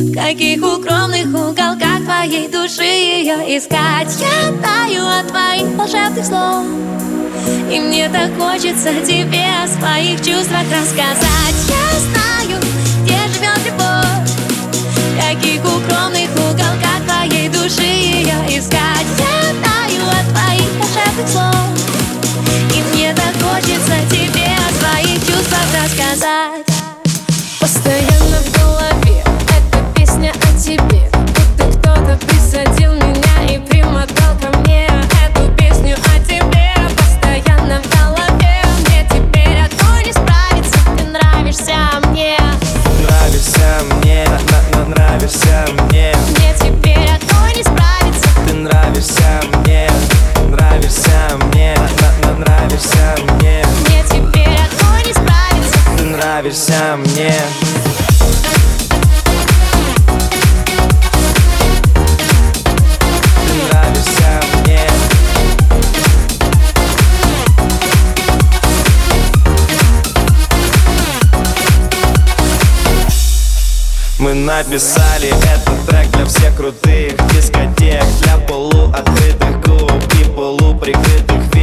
В каких укромных уголках твоей души ее искать? Я таю от твоих волшебных слов И мне так хочется тебе о своих чувствах рассказать. Я знаю, где живет любовь В каких укромных уголках твоей души ее искать. Я таю от твоих волшебных слов И мне так хочется тебе о своих чувствах рассказать Нравишься мне. Мы написали этот трек для всех крутых дискотек Для полуоткрытых губ и полуприкрытых век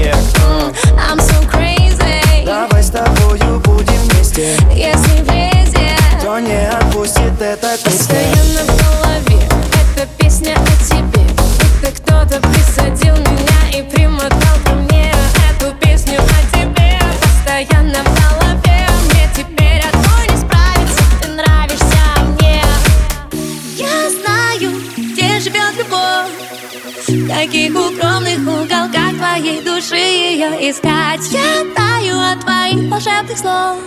каких укромных уголках твоей души ее искать. Я таю от твоих волшебных слов.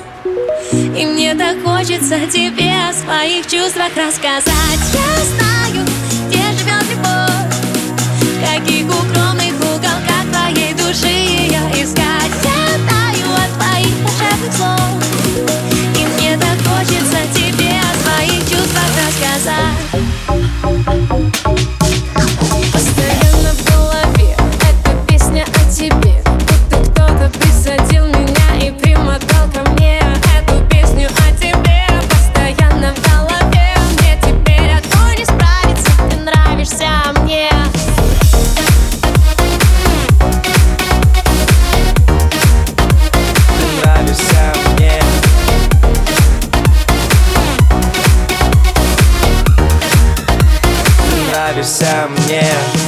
И мне так хочется тебе о своих чувствах рассказать. Я знаю, нравишься мне.